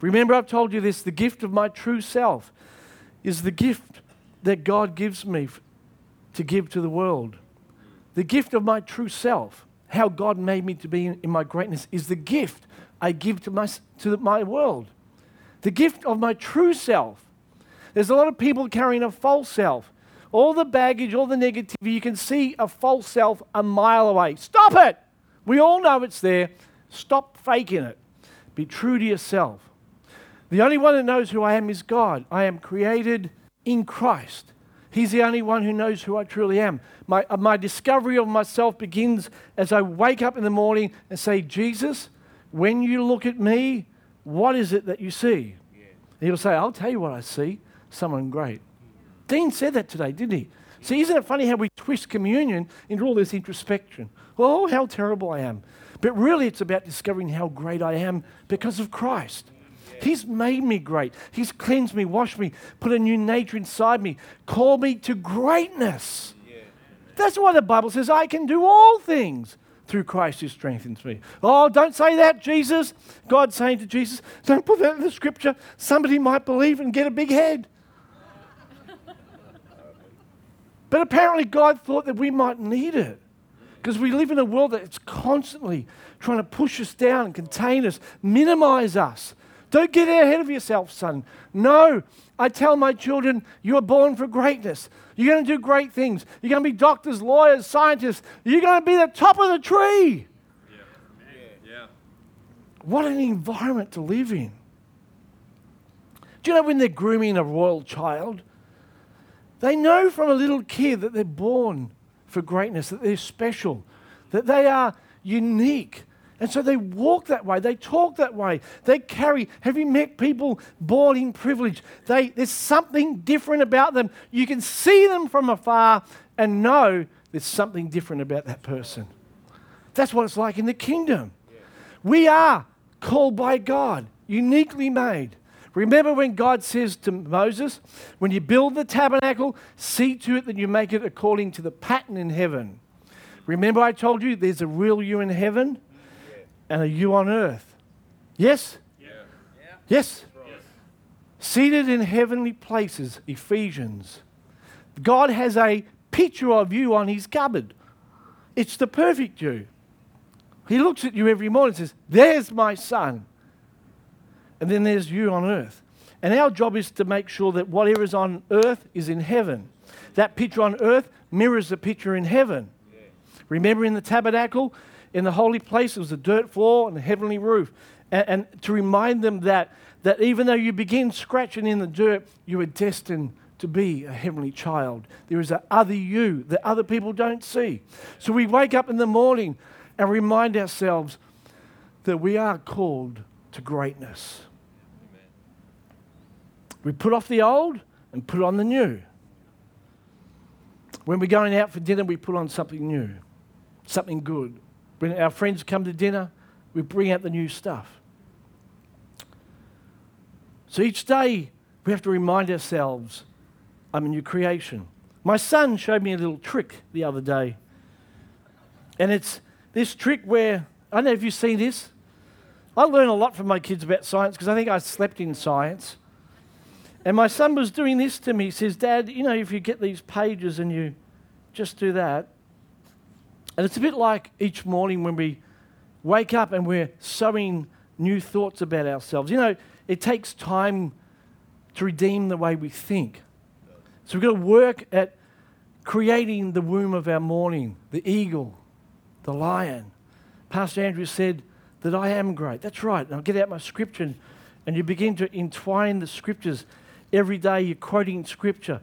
Remember, I've told you this the gift of my true self is the gift that God gives me to give to the world. The gift of my true self, how God made me to be in, in my greatness, is the gift I give to my, to my world. The gift of my true self. There's a lot of people carrying a false self all the baggage, all the negativity, you can see a false self a mile away. Stop it! We all know it's there. Stop faking it. Be true to yourself. The only one that knows who I am is God. I am created in Christ. He's the only one who knows who I truly am. My, uh, my discovery of myself begins as I wake up in the morning and say, Jesus, when you look at me, what is it that you see? Yeah. He'll say, I'll tell you what I see someone great. Dean said that today, didn't he? See, isn't it funny how we twist communion into all this introspection? Oh, how terrible I am. But really, it's about discovering how great I am because of Christ. He's made me great. He's cleansed me, washed me, put a new nature inside me, called me to greatness. That's why the Bible says, I can do all things through Christ who strengthens me. Oh, don't say that, Jesus. God's saying to Jesus, don't put that in the scripture. Somebody might believe and get a big head. But apparently, God thought that we might need it because we live in a world that's constantly trying to push us down contain us, minimize us. Don't get ahead of yourself, son. No, I tell my children, you are born for greatness. You're going to do great things. You're going to be doctors, lawyers, scientists. You're going to be the top of the tree. Yeah. Yeah. What an environment to live in. Do you know when they're grooming a royal child? They know from a little kid that they're born for greatness, that they're special, that they are unique. And so they walk that way, they talk that way, they carry. Have you met people born in privilege? They, there's something different about them. You can see them from afar and know there's something different about that person. That's what it's like in the kingdom. We are called by God, uniquely made. Remember when God says to Moses, when you build the tabernacle, see to it that you make it according to the pattern in heaven. Remember, I told you there's a real you in heaven and a you on earth. Yes? Yes? Seated in heavenly places, Ephesians. God has a picture of you on his cupboard. It's the perfect you. He looks at you every morning and says, There's my son. And then there's you on earth. And our job is to make sure that whatever is on earth is in heaven. That picture on earth mirrors the picture in heaven. Remember in the tabernacle, in the holy place, it was a dirt floor and a heavenly roof. And, and to remind them that, that even though you begin scratching in the dirt, you are destined to be a heavenly child. There is a other you that other people don't see. So we wake up in the morning and remind ourselves that we are called to greatness. We put off the old and put on the new. When we're going out for dinner, we put on something new, something good. When our friends come to dinner, we bring out the new stuff. So each day, we have to remind ourselves I'm a new creation. My son showed me a little trick the other day. And it's this trick where, I don't know if you've seen this. I learn a lot from my kids about science because I think I slept in science. And my son was doing this to me. He says, Dad, you know, if you get these pages and you just do that. And it's a bit like each morning when we wake up and we're sowing new thoughts about ourselves. You know, it takes time to redeem the way we think. So we've got to work at creating the womb of our morning, the eagle, the lion. Pastor Andrew said that I am great. That's right. And I'll get out my scripture and, and you begin to entwine the scriptures. Every day you're quoting scripture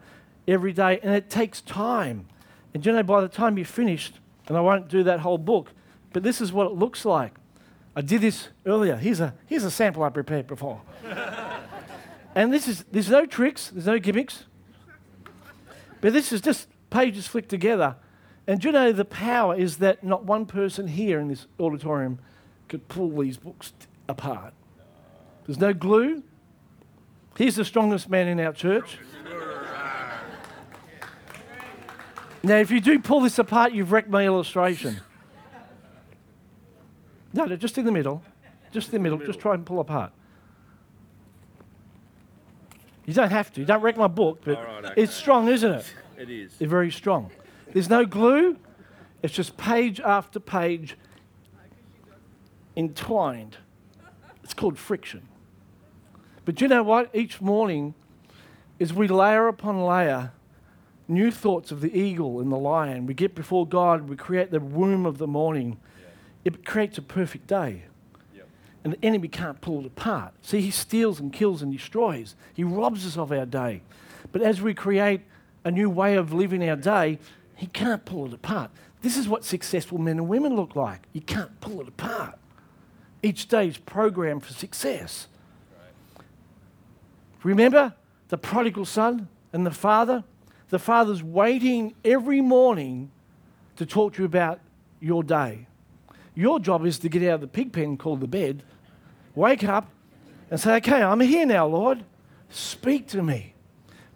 every day, and it takes time. And you know, by the time you're finished, and I won't do that whole book, but this is what it looks like. I did this earlier. Here's a, here's a sample I prepared before. and this is, there's no tricks, there's no gimmicks. But this is just pages flicked together. And you know, the power is that not one person here in this auditorium could pull these books t- apart. There's no glue. He's the strongest man in our church. Now, if you do pull this apart, you've wrecked my illustration. No, no, just in the middle. Just in the middle. Just try and pull apart. You don't have to. You don't wreck my book, but right, okay. it's strong, isn't it? It is. It's very strong. There's no glue. It's just page after page entwined. It's called friction. But you know what? Each morning, as we layer upon layer new thoughts of the eagle and the lion, we get before God, we create the womb of the morning. It creates a perfect day. And the enemy can't pull it apart. See, he steals and kills and destroys. He robs us of our day. But as we create a new way of living our day, he can't pull it apart. This is what successful men and women look like. You can't pull it apart. Each day is programmed for success. Remember the prodigal son and the father? The father's waiting every morning to talk to you about your day. Your job is to get out of the pig pen called the bed, wake up, and say, Okay, I'm here now, Lord. Speak to me.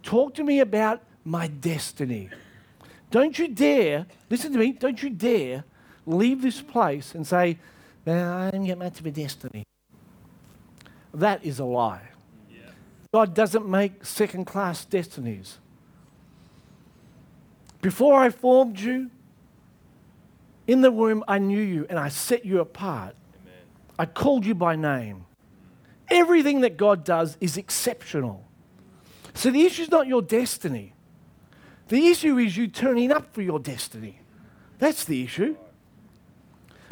Talk to me about my destiny. Don't you dare, listen to me, don't you dare leave this place and say, well, I didn't get much of a destiny. That is a lie. God doesn't make second class destinies. Before I formed you, in the womb, I knew you and I set you apart. I called you by name. Everything that God does is exceptional. So the issue is not your destiny. The issue is you turning up for your destiny. That's the issue.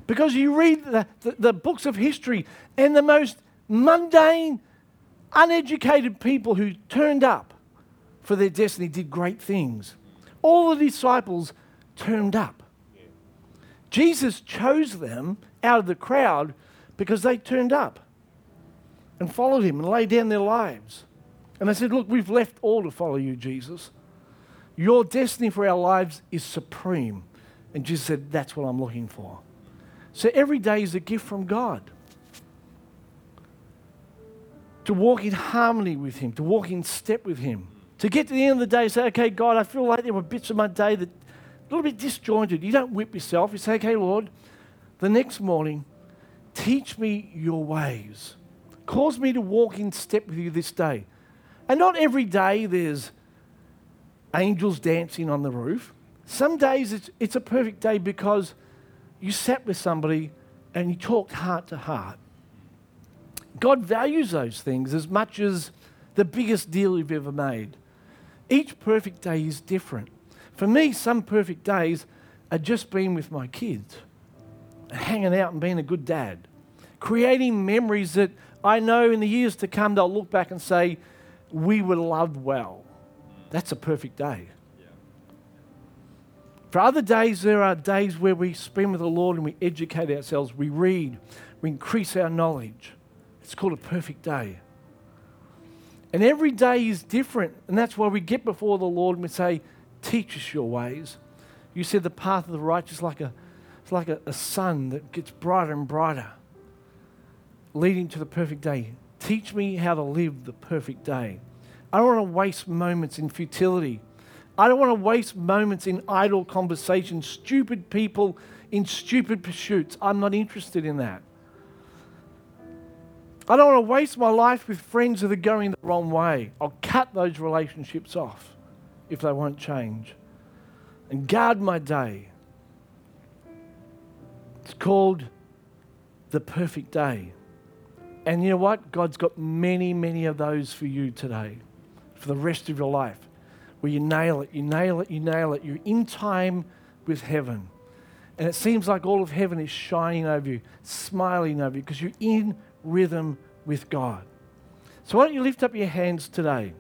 Because you read the, the, the books of history and the most mundane, uneducated people who turned up for their destiny did great things. All the disciples turned up. Jesus chose them out of the crowd because they turned up and followed him and laid down their lives. And they said, Look, we've left all to follow you, Jesus. Your destiny for our lives is supreme. And Jesus said, That's what I'm looking for. So every day is a gift from God. To walk in harmony with Him, to walk in step with Him. To get to the end of the day, say, okay, God, I feel like there were bits of my day that a little bit disjointed. You don't whip yourself. You say, okay, Lord, the next morning, Teach me your ways. Cause me to walk in step with you this day. And not every day there's angels dancing on the roof. Some days it's, it's a perfect day because you sat with somebody and you talked heart to heart. God values those things as much as the biggest deal you've ever made. Each perfect day is different. For me, some perfect days are just being with my kids, hanging out and being a good dad, creating memories that I know in the years to come they'll look back and say, We were loved well. That's a perfect day. For other days, there are days where we spend with the Lord and we educate ourselves, we read, we increase our knowledge. It's called a perfect day. And every day is different. And that's why we get before the Lord and we say, Teach us your ways. You said the path of the righteous like a, it's like a, a sun that gets brighter and brighter, leading to the perfect day. Teach me how to live the perfect day. I don't want to waste moments in futility. I don't want to waste moments in idle conversations, stupid people in stupid pursuits. I'm not interested in that. I don't want to waste my life with friends that are going the wrong way. I'll cut those relationships off if they won't change. And guard my day. It's called the perfect day. And you know what? God's got many, many of those for you today, for the rest of your life, where you nail it, you nail it, you nail it. You're in time with heaven. And it seems like all of heaven is shining over you, smiling over you, because you're in rhythm with God. So why don't you lift up your hands today?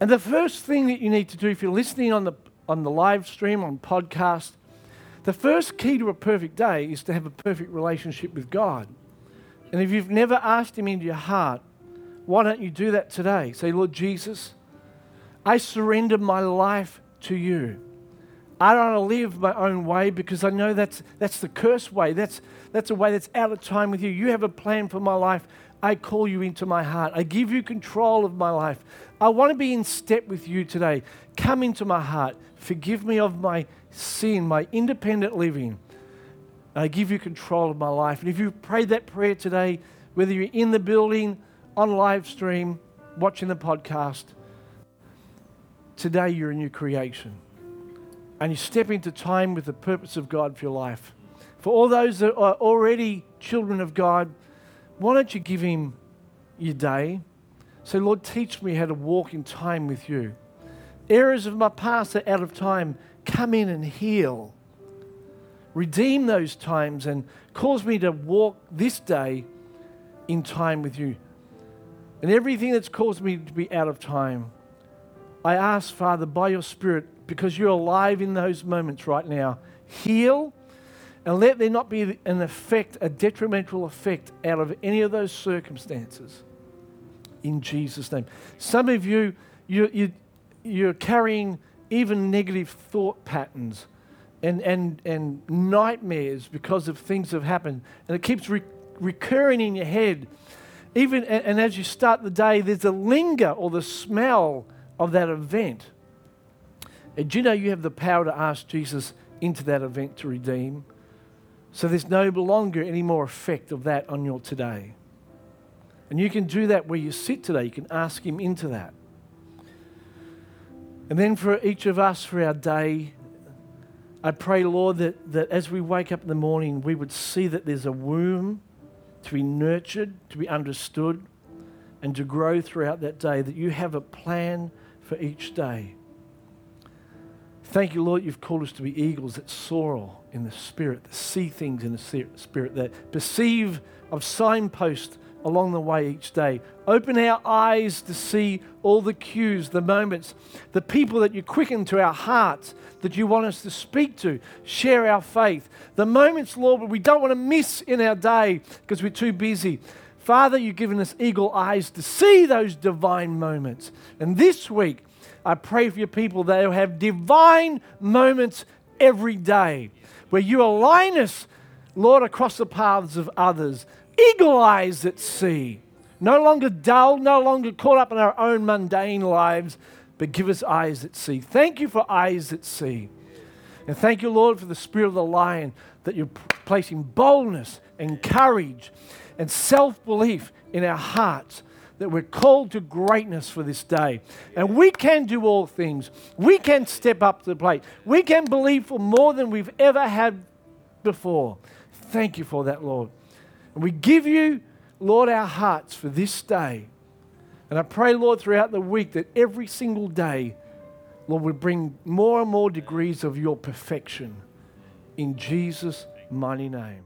And the first thing that you need to do if you're listening on the, on the live stream, on podcast, the first key to a perfect day is to have a perfect relationship with God. And if you've never asked Him into your heart, why don't you do that today? Say, Lord Jesus, I surrender my life to you. I don't want to live my own way because I know that's, that's the cursed way. That's, that's a way that's out of time with you. You have a plan for my life. I call you into my heart. I give you control of my life. I want to be in step with you today. Come into my heart. Forgive me of my sin, my independent living. I give you control of my life. And if you prayed that prayer today, whether you're in the building, on live stream, watching the podcast, today you're a new creation and you step into time with the purpose of God for your life. For all those that are already children of God, why don't you give Him your day? Say, Lord, teach me how to walk in time with you. Areas of my past are out of time. Come in and heal. Redeem those times and cause me to walk this day in time with you. And everything that's caused me to be out of time, I ask, Father, by your Spirit, because you're alive in those moments right now. Heal and let there not be an effect, a detrimental effect out of any of those circumstances. In Jesus' name. Some of you, you, you you're carrying even negative thought patterns and, and, and nightmares because of things that have happened. And it keeps re- recurring in your head. Even, and, and as you start the day, there's a linger or the smell of that event. And do you know you have the power to ask Jesus into that event to redeem? So there's no longer any more effect of that on your today. And you can do that where you sit today. You can ask Him into that. And then for each of us for our day, I pray, Lord, that, that as we wake up in the morning, we would see that there's a womb to be nurtured, to be understood, and to grow throughout that day, that you have a plan for each day. Thank you, Lord, you've called us to be eagles that soar in the spirit, that see things in the spirit, that perceive of signposts along the way each day. Open our eyes to see all the cues, the moments, the people that you quicken to our hearts that you want us to speak to, share our faith. The moments, Lord, we don't want to miss in our day because we're too busy. Father, you've given us eagle eyes to see those divine moments. And this week, I pray for your people that they'll have divine moments every day where you align us, Lord, across the paths of others. Eagle eyes that see. No longer dull, no longer caught up in our own mundane lives, but give us eyes that see. Thank you for eyes that see. And thank you, Lord, for the spirit of the lion that you're placing boldness and courage and self belief in our hearts that we're called to greatness for this day. And we can do all things. We can step up to the plate. We can believe for more than we've ever had before. Thank you for that, Lord. And we give you, Lord, our hearts for this day. And I pray, Lord, throughout the week that every single day, Lord, we bring more and more degrees of your perfection in Jesus' mighty name.